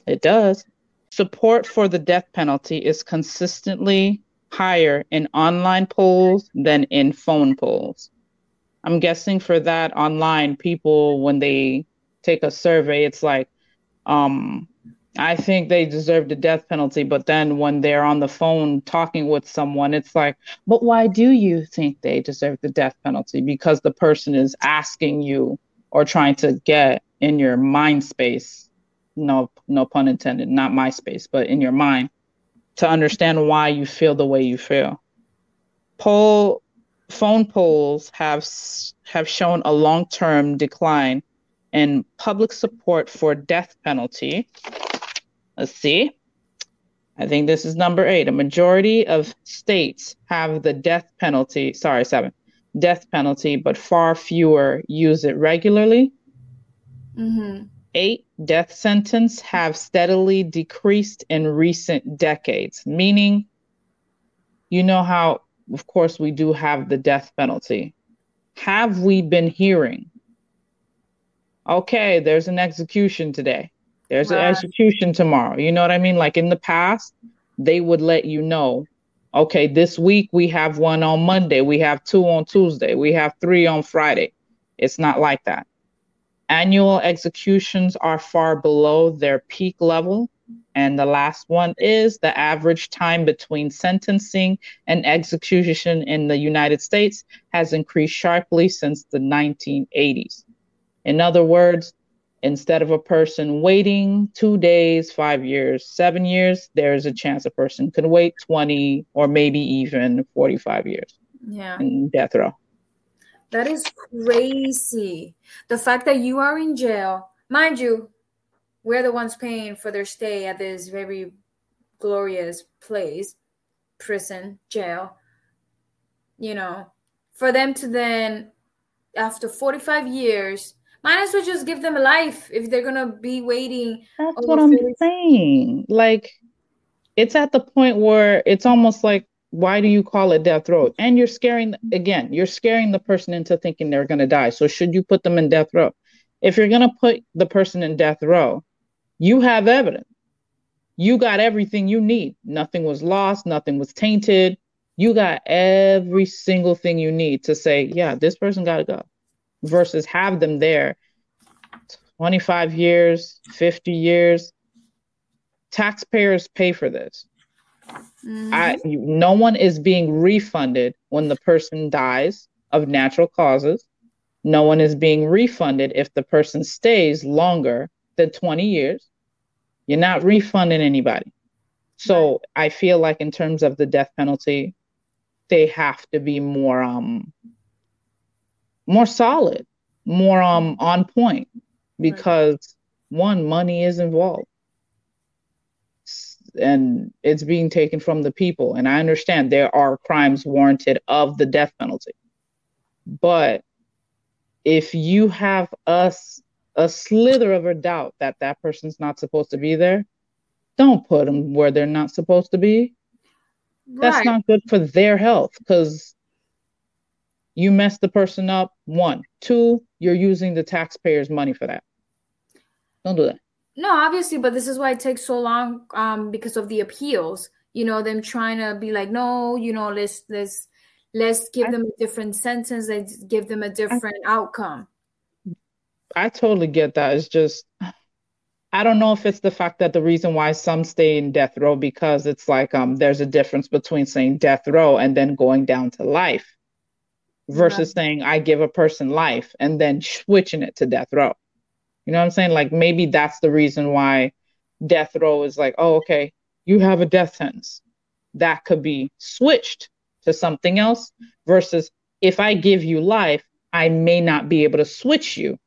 It does. Support for the death penalty is consistently higher in online polls than in phone polls. I'm guessing for that online people when they take a survey, it's like, um, I think they deserve the death penalty. But then when they're on the phone talking with someone, it's like, but why do you think they deserve the death penalty? Because the person is asking you or trying to get in your mind space. No, no pun intended, not my space, but in your mind to understand why you feel the way you feel. Poll phone polls have have shown a long-term decline in public support for death penalty. Let's see. I think this is number 8. A majority of states have the death penalty, sorry, 7. Death penalty, but far fewer use it regularly. Mm-hmm. Eight death sentence have steadily decreased in recent decades, meaning you know how of course, we do have the death penalty. Have we been hearing? Okay, there's an execution today. There's an execution tomorrow. You know what I mean? Like in the past, they would let you know, okay, this week we have one on Monday, we have two on Tuesday, we have three on Friday. It's not like that. Annual executions are far below their peak level and the last one is the average time between sentencing and execution in the United States has increased sharply since the 1980s. In other words, instead of a person waiting two days, five years, seven years, there is a chance a person could wait 20 or maybe even 45 years yeah. in death row. That is crazy. The fact that you are in jail, mind you, we're the ones paying for their stay at this very glorious place, prison, jail. You know, for them to then, after 45 years, might as well just give them a life if they're gonna be waiting. That's what I'm 40... saying. Like, it's at the point where it's almost like, why do you call it death row? And you're scaring again, you're scaring the person into thinking they're gonna die. So should you put them in death row? If you're gonna put the person in death row, you have evidence. You got everything you need. Nothing was lost, nothing was tainted. You got every single thing you need to say, yeah, this person got to go, versus have them there 25 years, 50 years. Taxpayers pay for this. Mm-hmm. I, no one is being refunded when the person dies of natural causes. No one is being refunded if the person stays longer than 20 years. You're not refunding anybody. So right. I feel like in terms of the death penalty, they have to be more um more solid, more um on point because right. one money is involved and it's being taken from the people and I understand there are crimes warranted of the death penalty. But if you have us a slither of a doubt that that person's not supposed to be there, don't put them where they're not supposed to be. Right. That's not good for their health because you mess the person up. One, two, you're using the taxpayers' money for that. Don't do that. No, obviously, but this is why it takes so long um, because of the appeals. You know, them trying to be like, no, you know, let's let's let's give them a different sentence. Let's give them a different outcome. I totally get that. It's just I don't know if it's the fact that the reason why some stay in death row because it's like um there's a difference between saying death row and then going down to life versus saying I give a person life and then switching it to death row. You know what I'm saying? Like maybe that's the reason why death row is like, oh, okay, you have a death sentence. That could be switched to something else versus if I give you life, I may not be able to switch you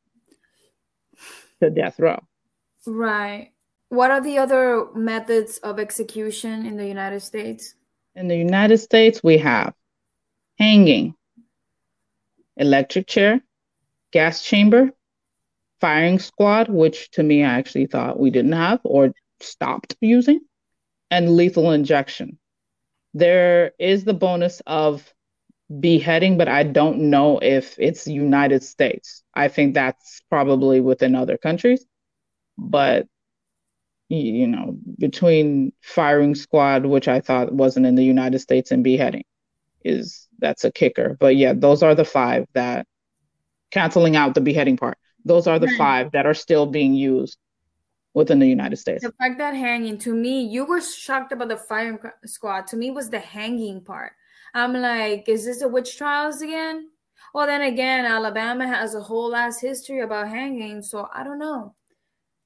to death row. Right. What are the other methods of execution in the United States? In the United States, we have hanging, electric chair, gas chamber, firing squad, which to me I actually thought we didn't have or stopped using, and lethal injection. There is the bonus of beheading, but I don't know if it's United States. I think that's probably within other countries. But you know, between firing squad, which I thought wasn't in the United States, and beheading, is that's a kicker. But yeah, those are the five that canceling out the beheading part. Those are the five that are still being used within the United States. The fact that hanging to me, you were shocked about the firing squad. To me, was the hanging part. I'm like, is this a witch trials again? Well, then again, Alabama has a whole ass history about hanging, so I don't know.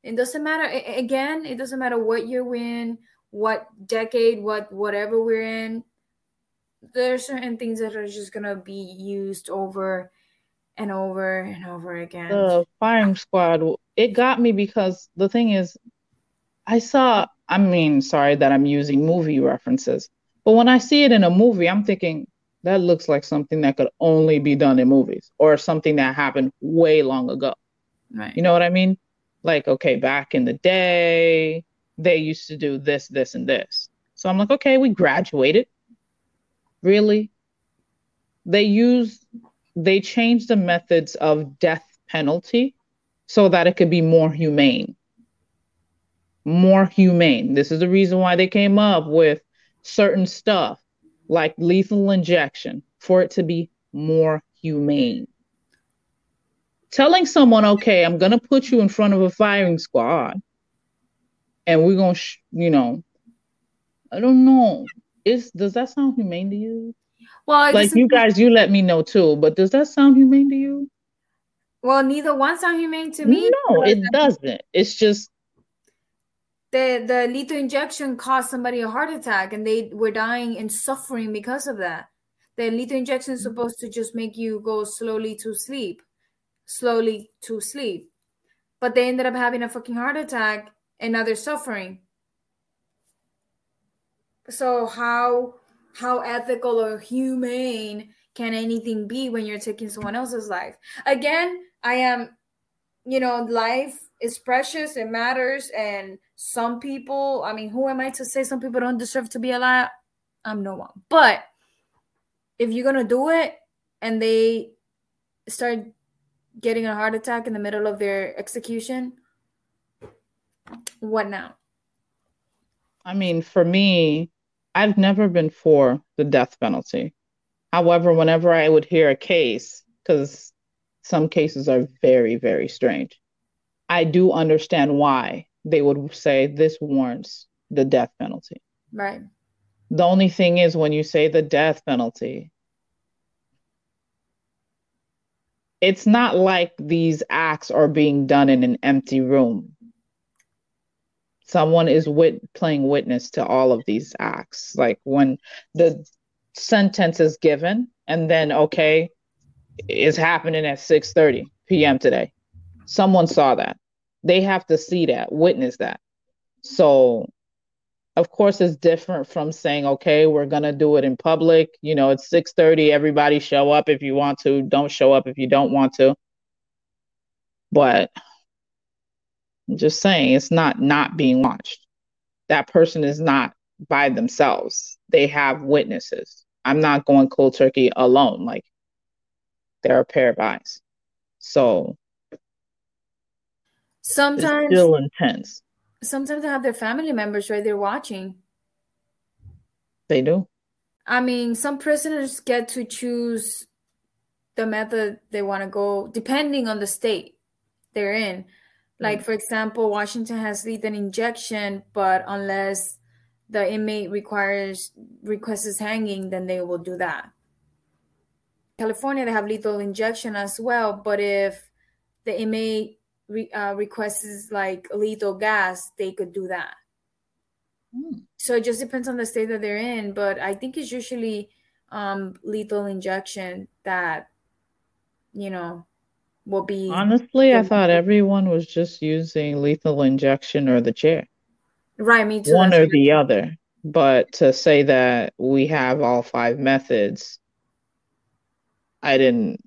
It doesn't matter. Again, it doesn't matter what year we're in, what decade, what whatever we're in. There are certain things that are just gonna be used over and over and over again. The firing squad, it got me because the thing is, I saw. I mean, sorry that I'm using movie references, but when I see it in a movie, I'm thinking that looks like something that could only be done in movies or something that happened way long ago. Right. You know what I mean? Like, okay, back in the day, they used to do this, this, and this. So I'm like, okay, we graduated. Really? They use they changed the methods of death penalty so that it could be more humane. More humane. This is the reason why they came up with certain stuff like lethal injection for it to be more humane. Telling someone, okay, I'm going to put you in front of a firing squad and we're going to, sh- you know, I don't know. Is does that sound humane to you? Well, like you guys, you let me know too. But does that sound humane to you? Well, neither one sound humane to me. No, it doesn't. It's just the the lethal injection caused somebody a heart attack and they were dying and suffering because of that. The lethal injection is supposed to just make you go slowly to sleep, slowly to sleep. But they ended up having a fucking heart attack and now they're suffering. So how how ethical or humane can anything be when you're taking someone else's life? Again, I am, you know, life is precious, it matters. And some people, I mean, who am I to say some people don't deserve to be alive? I'm no one. But if you're going to do it and they start getting a heart attack in the middle of their execution, what now? I mean, for me, I've never been for the death penalty. However, whenever I would hear a case, because some cases are very, very strange, I do understand why they would say this warrants the death penalty. Right. The only thing is when you say the death penalty, it's not like these acts are being done in an empty room someone is wit- playing witness to all of these acts like when the sentence is given and then okay it's happening at 6:30 p.m. today. Someone saw that. They have to see that, witness that. So of course it's different from saying okay we're going to do it in public you know it's 6:30 everybody show up if you want to don't show up if you don't want to but I'm just saying it's not not being watched that person is not by themselves they have witnesses i'm not going cold turkey alone like they're a pair of eyes so sometimes still intense sometimes they have their family members right there watching. They do. I mean, some prisoners get to choose the method they want to go depending on the state they're in. Like, for example, Washington has lethal injection, but unless the inmate requires requests hanging, then they will do that. California, they have lethal injection as well, but if the inmate re, uh, requests like lethal gas, they could do that. Mm. So it just depends on the state that they're in, but I think it's usually um, lethal injection that you know will be. Honestly, I thought everyone was just using lethal injection or the chair. Right, me too. One or the other. But to say that we have all five methods, I didn't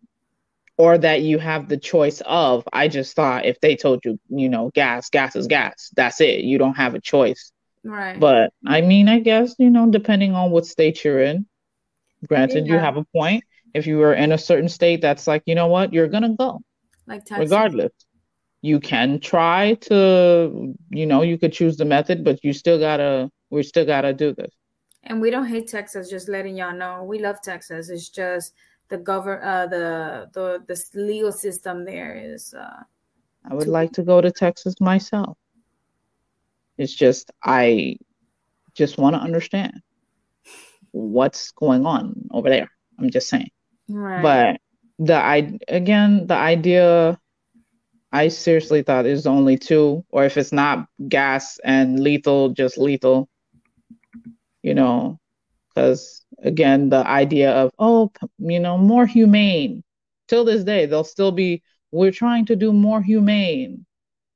or that you have the choice of. I just thought if they told you, you know, gas, gas is gas, that's it. You don't have a choice. Right. But I mean, I guess, you know, depending on what state you're in, granted, yeah. you have a point. If you are in a certain state that's like, you know what, you're going to go. Like. Regardless. You can try to, you know, you could choose the method, but you still got to, we still got to do this. And we don't hate Texas, just letting y'all know. We love Texas. It's just the govern uh, the the the legal system there is. Uh, I would like to go to Texas myself. It's just I just want to understand what's going on over there. I'm just saying. Right. But the I again the idea I seriously thought is only two, or if it's not gas and lethal, just lethal. You know, because again the idea of oh you know more humane till this day they'll still be we're trying to do more humane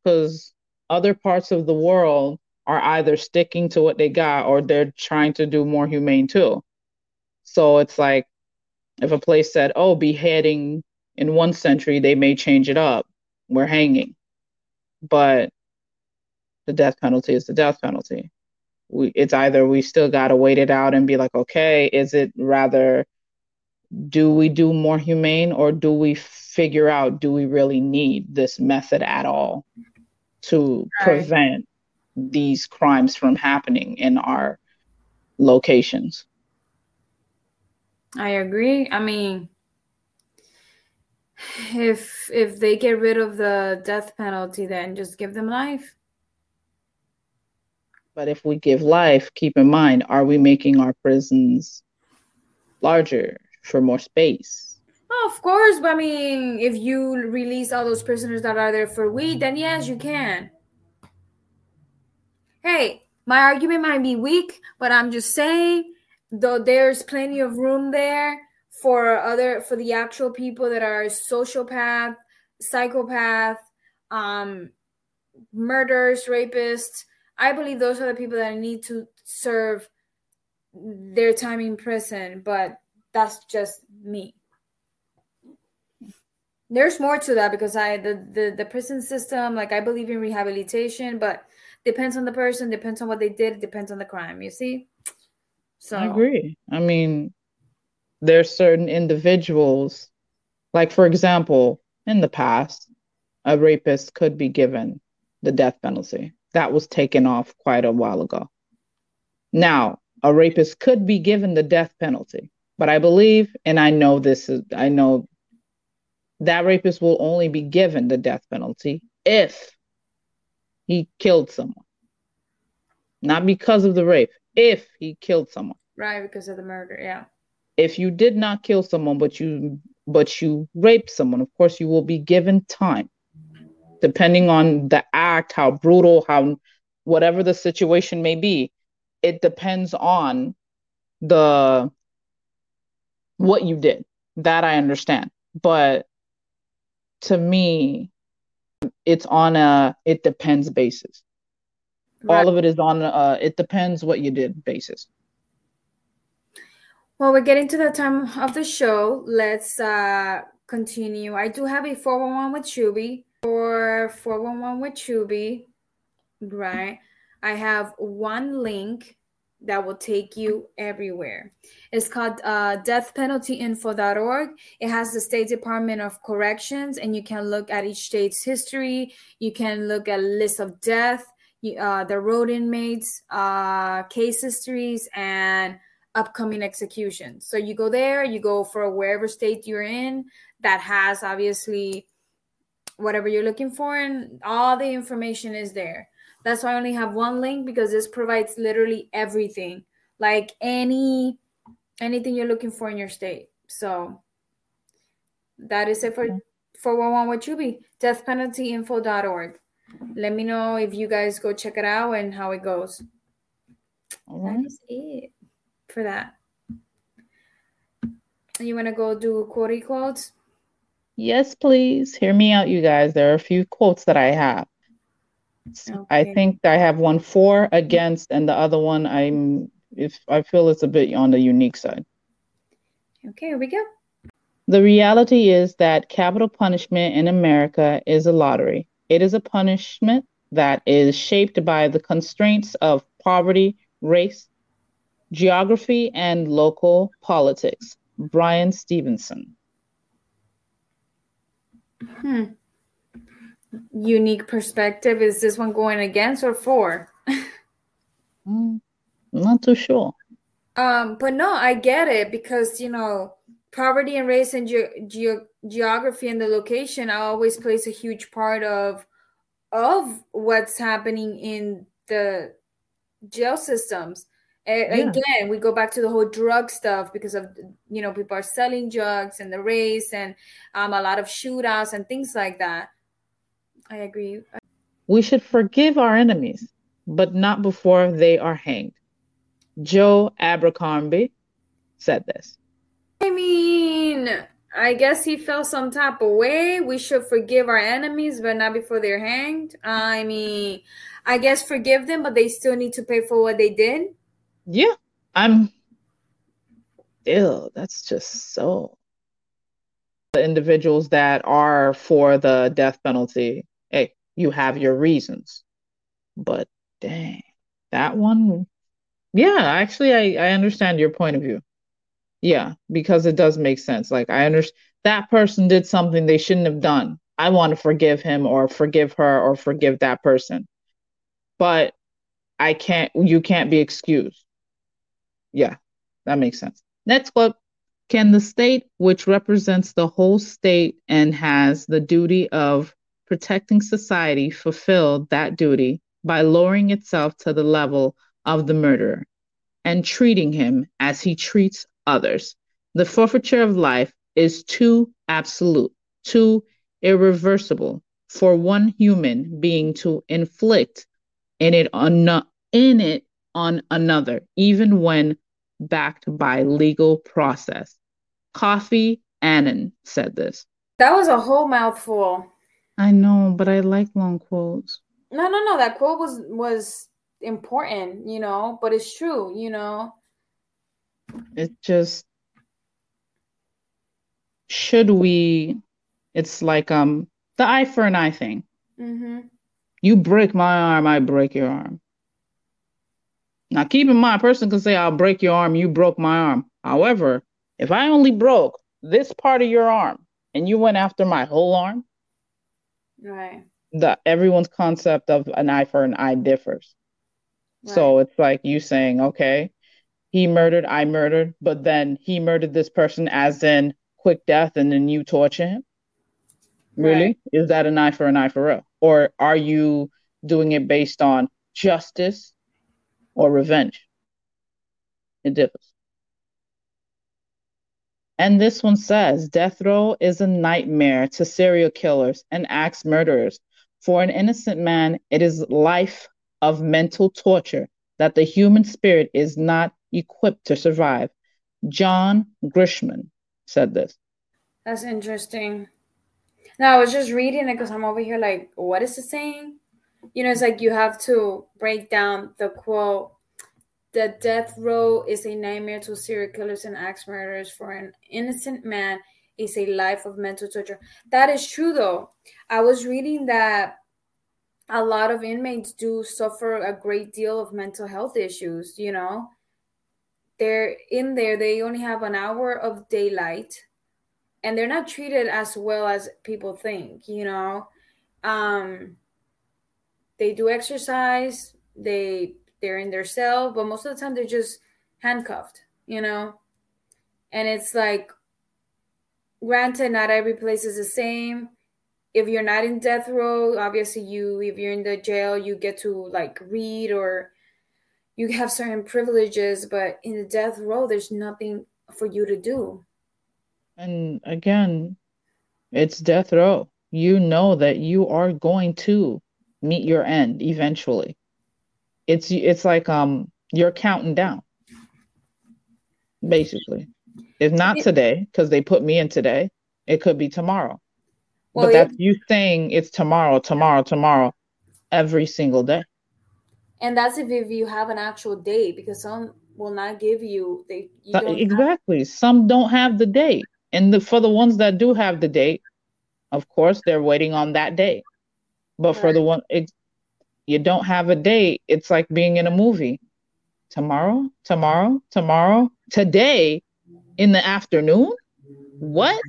because other parts of the world are either sticking to what they got or they're trying to do more humane too so it's like if a place said oh beheading in one century they may change it up. We're hanging. But the death penalty is the death penalty. We it's either we still got to wait it out and be like okay is it rather do we do more humane or do we figure out do we really need this method at all to right. prevent these crimes from happening in our locations i agree i mean if if they get rid of the death penalty then just give them life but if we give life, keep in mind, are we making our prisons larger for more space? Oh, of course. But I mean, if you release all those prisoners that are there for weed, then yes, you can. Hey, my argument might be weak, but I'm just saying, though there's plenty of room there for other for the actual people that are sociopath, psychopath, um, murders, rapists I believe those are the people that need to serve their time in prison, but that's just me. There's more to that because I the, the the prison system, like I believe in rehabilitation, but depends on the person, depends on what they did, depends on the crime, you see? So I agree. I mean, there's certain individuals, like for example, in the past, a rapist could be given the death penalty that was taken off quite a while ago. Now, a rapist could be given the death penalty, but I believe, and I know this is, I know that rapist will only be given the death penalty if he killed someone. Not because of the rape, if he killed someone. Right, because of the murder, yeah. If you did not kill someone, but you but you raped someone, of course you will be given time depending on the act, how brutal, how whatever the situation may be, it depends on the what you did. That I understand. but to me, it's on a it depends basis. Right. All of it is on a it depends what you did basis. Well, we're getting to the time of the show. Let's uh continue. I do have a 411 with Choobie. or 411 with Choobie, right? I have one link that will take you everywhere. It's called uh, deathpenaltyinfo.org. It has the State Department of Corrections, and you can look at each state's history. You can look at a list of death, uh, the road inmates, uh, case histories, and upcoming executions. So you go there, you go for wherever state you're in that has obviously whatever you're looking for, and all the information is there. That's why I only have one link because this provides literally everything, like any anything you're looking for in your state. So that is it for for one with Choobie. Deathpenaltyinfo.org. Let me know if you guys go check it out and how it goes. Right. That is it for that. You want to go do quotey quotes? Yes, please. Hear me out, you guys. There are a few quotes that I have. Okay. I think I have one for against, and the other one I'm if I feel it's a bit on the unique side. Okay, here we go. The reality is that capital punishment in America is a lottery. It is a punishment that is shaped by the constraints of poverty, race, geography, and local politics. Bryan Stevenson. Hmm unique perspective. Is this one going against or for? mm, not too sure. Um, but no, I get it because you know poverty and race and ge- ge- geography and the location always plays a huge part of of what's happening in the jail systems. yeah. Again, we go back to the whole drug stuff because of you know people are selling drugs and the race and um, a lot of shootouts and things like that. I agree. We should forgive our enemies, but not before they are hanged. Joe Abercrombie said this. I mean, I guess he felt some type of way. We should forgive our enemies, but not before they're hanged. I mean, I guess forgive them, but they still need to pay for what they did. Yeah, I'm. Ew, that's just so. The individuals that are for the death penalty hey, you have your reasons. But dang, that one, yeah, actually, I, I understand your point of view. Yeah, because it does make sense. Like, I understand that person did something they shouldn't have done. I want to forgive him or forgive her or forgive that person. But I can't, you can't be excused. Yeah, that makes sense. Next quote Can the state, which represents the whole state and has the duty of protecting society fulfill that duty by lowering itself to the level of the murderer and treating him as he treats others. The forfeiture of life is too absolute, too irreversible for one human being to inflict in it on in it on another, even when backed by legal process. Kofi Annan said this. That was a whole mouthful. I know, but I like long quotes. No, no, no. That quote was was important, you know, but it's true, you know. It just should we it's like um the eye for an eye thing. Mm-hmm. You break my arm, I break your arm. Now keep in mind, a person can say I'll break your arm, you broke my arm. However, if I only broke this part of your arm and you went after my whole arm, Right. The everyone's concept of an eye for an eye differs. Right. So it's like you saying, okay, he murdered, I murdered, but then he murdered this person as in quick death and then you torture him. Really? Right. Is that an eye for an eye for real? Or are you doing it based on justice or revenge? It differs. And this one says death row is a nightmare to serial killers and axe murderers. For an innocent man, it is life of mental torture that the human spirit is not equipped to survive. John Grisham said this. That's interesting. Now I was just reading it because I'm over here like, what is it saying? You know, it's like you have to break down the quote. The death row is a nightmare to serial killers and axe murderers. For an innocent man, is a life of mental torture. That is true, though. I was reading that a lot of inmates do suffer a great deal of mental health issues. You know, they're in there, they only have an hour of daylight and they're not treated as well as people think, you know. Um, they do exercise, they they're in their cell, but most of the time they're just handcuffed, you know. And it's like granted not every place is the same if you're not in death row obviously you if you're in the jail you get to like read or you have certain privileges but in the death row there's nothing for you to do and again it's death row you know that you are going to meet your end eventually it's it's like um you're counting down basically if not today, because they put me in today, it could be tomorrow. Well, but that's you saying it's tomorrow, tomorrow, tomorrow, every single day. And that's if, if you have an actual date, because some will not give you they you exactly. Have- some don't have the date, and the, for the ones that do have the date, of course, they're waiting on that date. But right. for the one it, you don't have a date, it's like being in a movie. Tomorrow, tomorrow, tomorrow, today in the afternoon? What?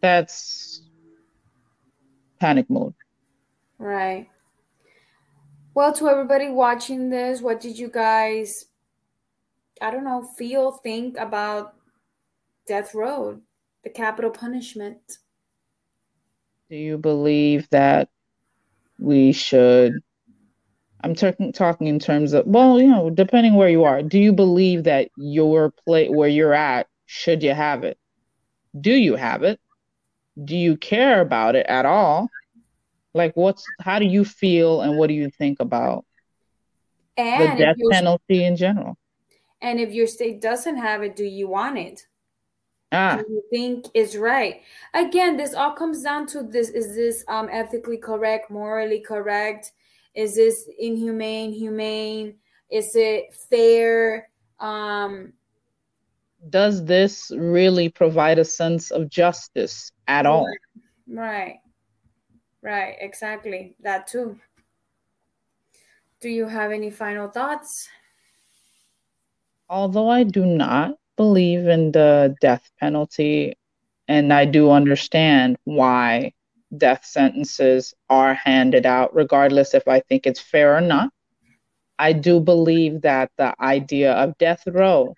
That's panic mode. Right. Well, to everybody watching this, what did you guys, I don't know, feel, think about Death Row, the capital punishment? Do you believe that we should I'm talking talking in terms of well, you know, depending where you are. Do you believe that your play where you're at, should you have it? Do you have it? Do you care about it at all? Like what's how do you feel and what do you think about and the death penalty in general? And if your state doesn't have it, do you want it? Ah. Do you think is right? Again, this all comes down to this: is this um, ethically correct, morally correct? Is this inhumane, humane? Is it fair? Um, Does this really provide a sense of justice at all? Right. Right, exactly. That too. Do you have any final thoughts? Although I do not believe in the death penalty, and I do understand why death sentences are handed out, regardless if I think it's fair or not. I do believe that the idea of death row,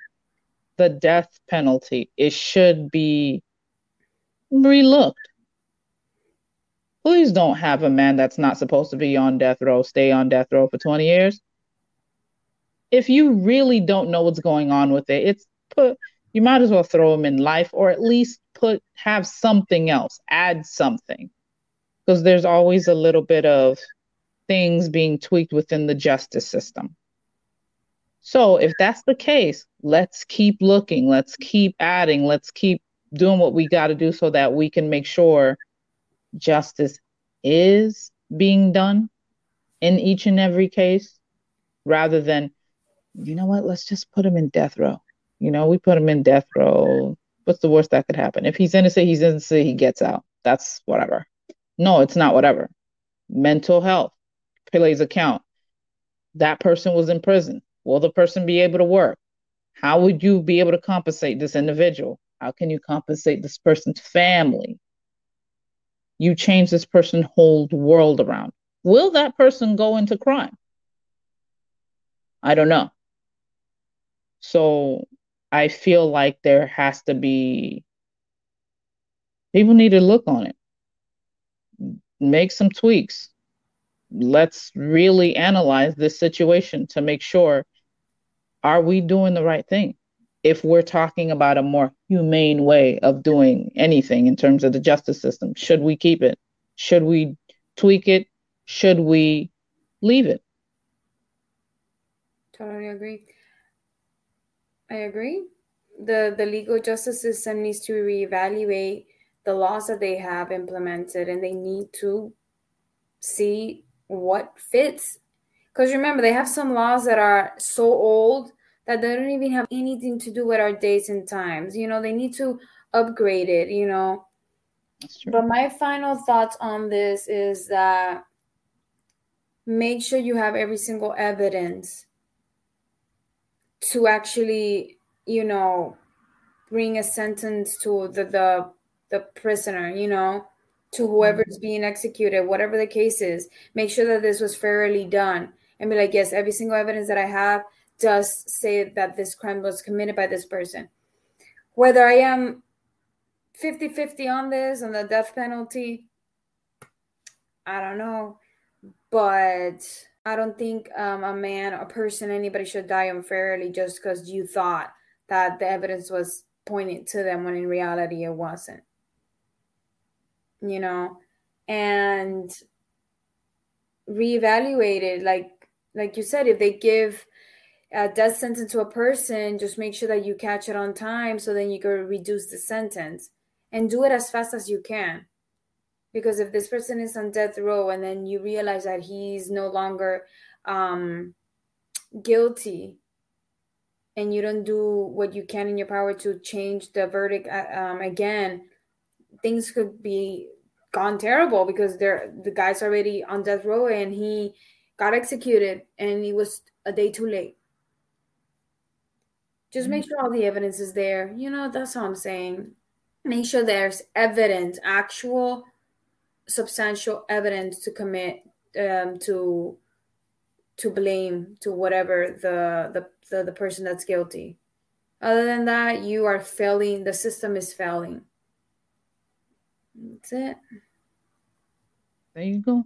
the death penalty, it should be relooked. Please don't have a man that's not supposed to be on death row stay on death row for 20 years. If you really don't know what's going on with it, it's put you might as well throw him in life or at least put have something else, add something because there's always a little bit of things being tweaked within the justice system. So, if that's the case, let's keep looking, let's keep adding, let's keep doing what we got to do so that we can make sure justice is being done in each and every case rather than, you know what, let's just put him in death row. You know, we put him in death row. What's the worst that could happen? If he's innocent, he's innocent, he gets out. That's whatever. No, it's not whatever. Mental health plays account. That person was in prison. Will the person be able to work? How would you be able to compensate this individual? How can you compensate this person's family? You change this person's whole world around. Will that person go into crime? I don't know. So I feel like there has to be, people need to look on it make some tweaks. Let's really analyze this situation to make sure are we doing the right thing? If we're talking about a more humane way of doing anything in terms of the justice system, should we keep it? Should we tweak it? Should we leave it? Totally agree. I agree. the the legal justice system needs to reevaluate the laws that they have implemented and they need to see what fits because remember they have some laws that are so old that they don't even have anything to do with our dates and times. You know they need to upgrade it you know? But my final thoughts on this is that make sure you have every single evidence to actually you know bring a sentence to the the, the prisoner you know to whoever is mm-hmm. being executed whatever the case is. Make sure that this was fairly done and be like yes every single evidence that i have does say that this crime was committed by this person whether i am 50-50 on this on the death penalty i don't know but I don't think um, a man, a person, anybody should die unfairly just because you thought that the evidence was pointed to them when in reality it wasn't. You know, and reevaluate it. Like, like you said, if they give a death sentence to a person, just make sure that you catch it on time so then you can reduce the sentence and do it as fast as you can. Because if this person is on death row and then you realize that he's no longer um, guilty and you don't do what you can in your power to change the verdict uh, um, again things could be gone terrible because they're the guy's already on death row and he got executed and he was a day too late just make mm-hmm. sure all the evidence is there you know that's all i'm saying make sure there's evidence actual substantial evidence to commit um, to to blame to whatever the, the the the person that's guilty. Other than that, you are failing. The system is failing. That's it. There you go.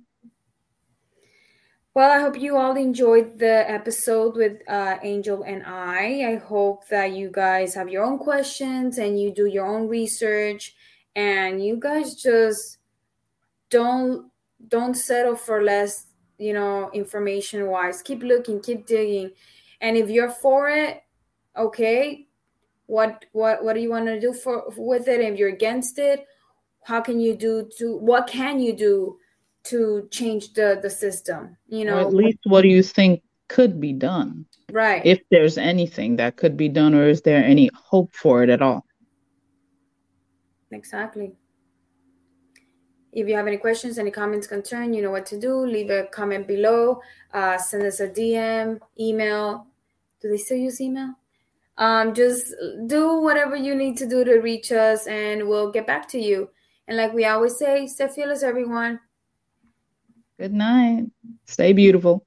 Well, I hope you all enjoyed the episode with uh, Angel and I. I hope that you guys have your own questions and you do your own research. And you guys just don't don't settle for less you know information wise. Keep looking keep digging. And if you're for it okay what what what do you want to do for with it? If you're against it how can you do to what can you do to change the the system you know or at least what do you think could be done right if there's anything that could be done or is there any hope for it at all exactly if you have any questions, any comments, concern, you know what to do. Leave a comment below. Uh, send us a DM, email. Do they still use email? Um, just do whatever you need to do to reach us, and we'll get back to you. And like we always say, stay fearless, everyone. Good night. Stay beautiful.